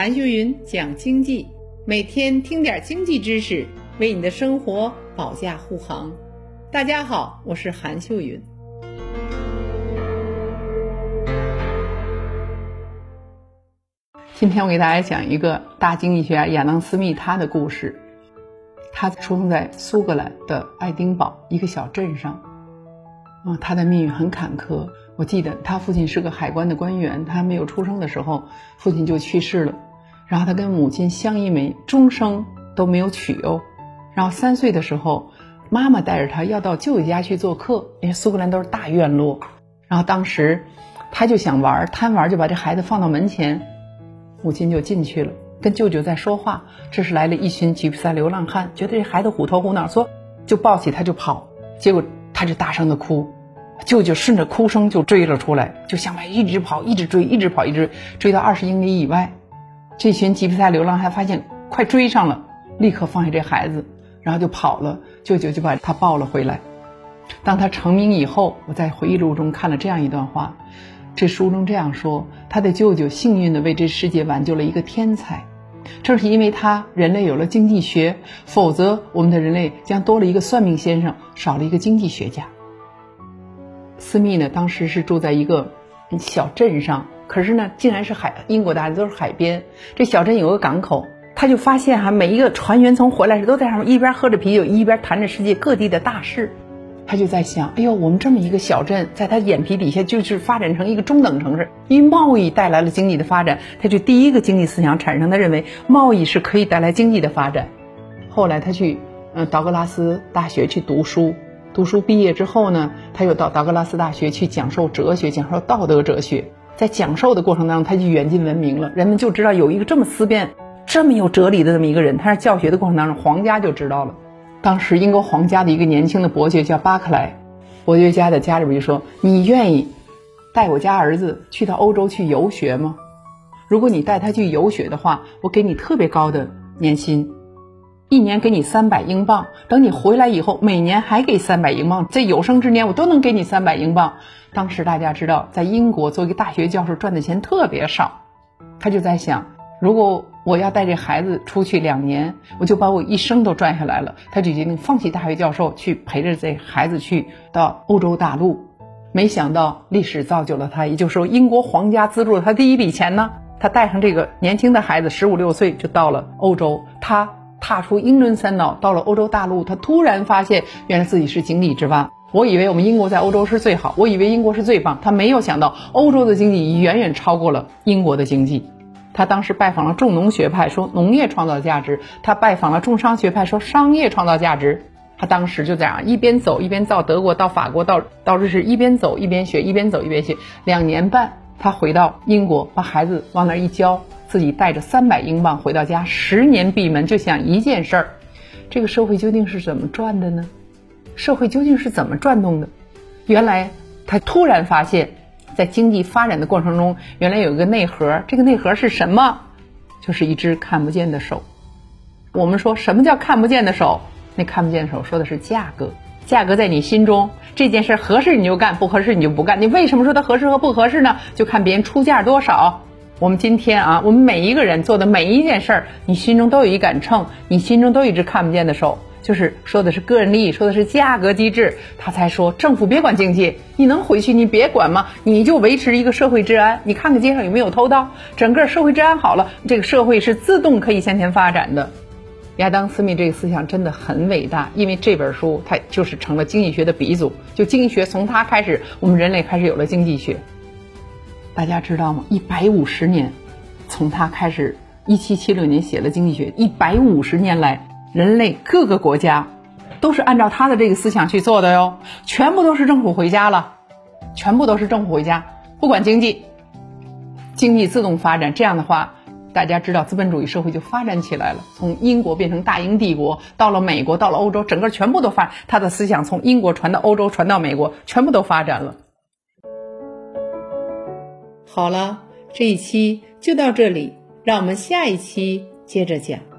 韩秀云讲经济，每天听点经济知识，为你的生活保驾护航。大家好，我是韩秀云。今天我给大家讲一个大经济学家亚当·斯密他的故事。他出生在苏格兰的爱丁堡一个小镇上，啊，他的命运很坎坷。我记得他父亲是个海关的官员，他还没有出生的时候，父亲就去世了。然后他跟母亲相依为终生都没有娶哦。然后三岁的时候，妈妈带着他要到舅舅家去做客，因为苏格兰都是大院落。然后当时他就想玩，贪玩就把这孩子放到门前，母亲就进去了，跟舅舅在说话。这时来了一群吉普赛流浪汉，觉得这孩子虎头虎脑，说就抱起他就跑，结果他就大声的哭，舅舅顺着哭声就追了出来，就向外一直跑，一直追，一直跑，一直追到二十英里以外。这群吉普赛流浪汉发现快追上了，立刻放下这孩子，然后就跑了。舅舅就把他抱了回来。当他成名以后，我在回忆录中看了这样一段话，这书中这样说：他的舅舅幸运地为这世界挽救了一个天才，正是因为他，人类有了经济学，否则我们的人类将多了一个算命先生，少了一个经济学家。斯密呢，当时是住在一个小镇上。可是呢，竟然是海，英国大地都是海边。这小镇有个港口，他就发现哈，每一个船员从回来时都在上面一边喝着啤酒，一边谈着世界各地的大事。他就在想，哎呦，我们这么一个小镇，在他眼皮底下就是发展成一个中等城市，因为贸易带来了经济的发展，他就第一个经济思想产生，他认为贸易是可以带来经济的发展。后来他去嗯道格拉斯大学去读书，读书毕业之后呢，他又到道格拉斯大学去讲授哲学，讲授道德哲学。在讲授的过程当中，他就远近闻名了。人们就知道有一个这么思辨、这么有哲理的这么一个人。他在教学的过程当中，皇家就知道了。当时英国皇家的一个年轻的伯爵叫巴克莱，伯爵家的家里边就说：“你愿意带我家儿子去到欧洲去游学吗？如果你带他去游学的话，我给你特别高的年薪。”一年给你三百英镑，等你回来以后，每年还给三百英镑，在有生之年我都能给你三百英镑。当时大家知道，在英国做一个大学教授赚的钱特别少，他就在想，如果我要带这孩子出去两年，我就把我一生都赚下来了。他就决定放弃大学教授，去陪着这孩子去到欧洲大陆。没想到历史造就了他，也就是说，英国皇家资助了他第一笔钱呢。他带上这个年轻的孩子，十五六岁就到了欧洲，他。踏出英伦三岛，到了欧洲大陆，他突然发现，原来自己是井底之蛙。我以为我们英国在欧洲是最好，我以为英国是最棒，他没有想到欧洲的经济已远远超过了英国的经济。他当时拜访了重农学派，说农业创造价值；他拜访了重商学派，说商业创造价值。他当时就这样一边走一边到德国、到法国、到到瑞士，一边走一边学，一边走一边学。两年半，他回到英国，把孩子往那儿一交。自己带着三百英镑回到家，十年闭门，就想一件事儿：这个社会究竟是怎么转的呢？社会究竟是怎么转动的？原来他突然发现，在经济发展的过程中，原来有一个内核。这个内核是什么？就是一只看不见的手。我们说什么叫看不见的手？那看不见的手说的是价格。价格在你心中，这件事合适你就干，不合适你就不干。你为什么说它合适和不合适呢？就看别人出价多少。我们今天啊，我们每一个人做的每一件事儿，你心中都有一杆秤，你心中都有一只看不见的手，就是说的是个人利益，说的是价格机制。他才说政府别管经济，你能回去你别管吗？你就维持一个社会治安，你看看街上有没有偷盗，整个社会治安好了，这个社会是自动可以向前发展的。亚当·斯密这个思想真的很伟大，因为这本书它就是成了经济学的鼻祖，就经济学从他开始，我们人类开始有了经济学。大家知道吗？一百五十年，从他开始，一七七六年写了《经济学》，一百五十年来，人类各个国家都是按照他的这个思想去做的哟，全部都是政府回家了，全部都是政府回家，不管经济，经济自动发展。这样的话，大家知道资本主义社会就发展起来了，从英国变成大英帝国，到了美国，到了欧洲，整个全部都发，他的思想从英国传到欧洲，传到美国，全部都发展了。好了，这一期就到这里，让我们下一期接着讲。